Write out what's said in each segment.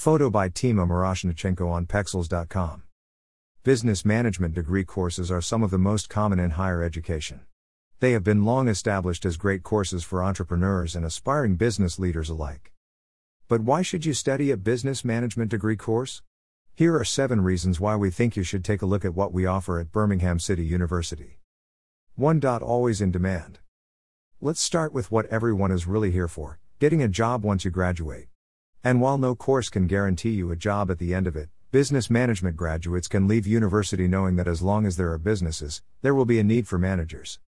Photo by Tima Miroshnichenko on Pexels.com. Business management degree courses are some of the most common in higher education. They have been long established as great courses for entrepreneurs and aspiring business leaders alike. But why should you study a business management degree course? Here are seven reasons why we think you should take a look at what we offer at Birmingham City University. 1. Always in demand. Let's start with what everyone is really here for getting a job once you graduate. And while no course can guarantee you a job at the end of it, business management graduates can leave university knowing that as long as there are businesses, there will be a need for managers.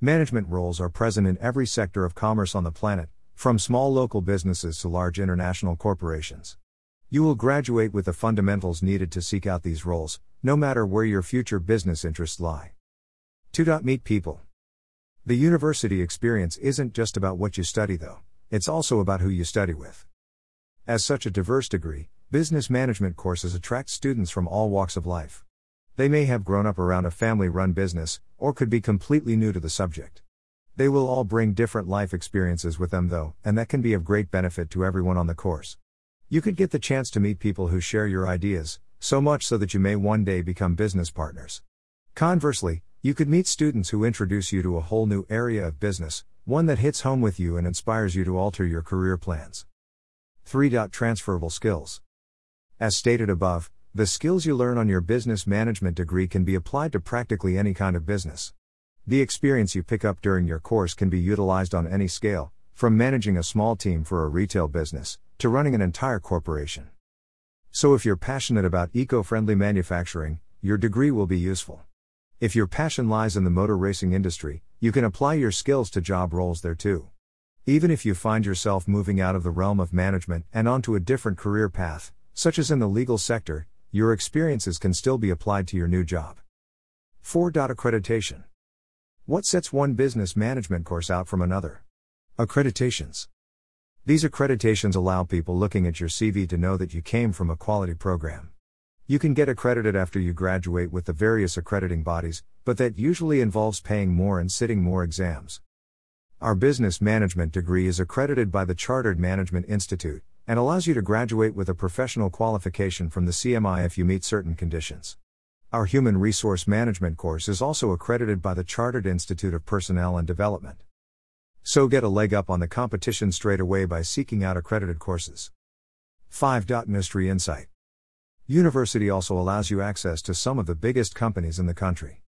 Management roles are present in every sector of commerce on the planet, from small local businesses to large international corporations. You will graduate with the fundamentals needed to seek out these roles, no matter where your future business interests lie. 2. Meet people. The university experience isn't just about what you study, though, it's also about who you study with. As such a diverse degree, business management courses attract students from all walks of life. They may have grown up around a family run business, or could be completely new to the subject. They will all bring different life experiences with them, though, and that can be of great benefit to everyone on the course. You could get the chance to meet people who share your ideas, so much so that you may one day become business partners. Conversely, you could meet students who introduce you to a whole new area of business, one that hits home with you and inspires you to alter your career plans. 3. Transferable skills. As stated above, the skills you learn on your business management degree can be applied to practically any kind of business. The experience you pick up during your course can be utilized on any scale, from managing a small team for a retail business to running an entire corporation. So, if you're passionate about eco friendly manufacturing, your degree will be useful. If your passion lies in the motor racing industry, you can apply your skills to job roles there too. Even if you find yourself moving out of the realm of management and onto a different career path, such as in the legal sector, your experiences can still be applied to your new job. 4. Accreditation. What sets one business management course out from another? Accreditations. These accreditations allow people looking at your CV to know that you came from a quality program. You can get accredited after you graduate with the various accrediting bodies, but that usually involves paying more and sitting more exams. Our business management degree is accredited by the Chartered Management Institute and allows you to graduate with a professional qualification from the CMI if you meet certain conditions. Our human resource management course is also accredited by the Chartered Institute of Personnel and Development. So get a leg up on the competition straight away by seeking out accredited courses. 5. Industry Insight University also allows you access to some of the biggest companies in the country.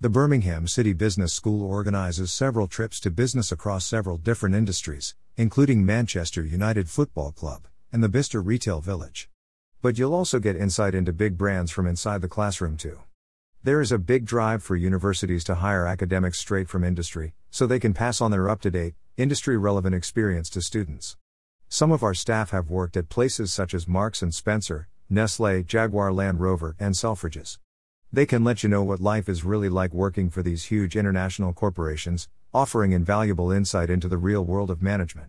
The Birmingham City Business School organizes several trips to business across several different industries, including Manchester United Football Club and the Bicester Retail Village. But you'll also get insight into big brands from inside the classroom too. There is a big drive for universities to hire academics straight from industry, so they can pass on their up to date, industry relevant experience to students. Some of our staff have worked at places such as Marks and Spencer, Nestle, Jaguar Land Rover, and Selfridges. They can let you know what life is really like working for these huge international corporations, offering invaluable insight into the real world of management.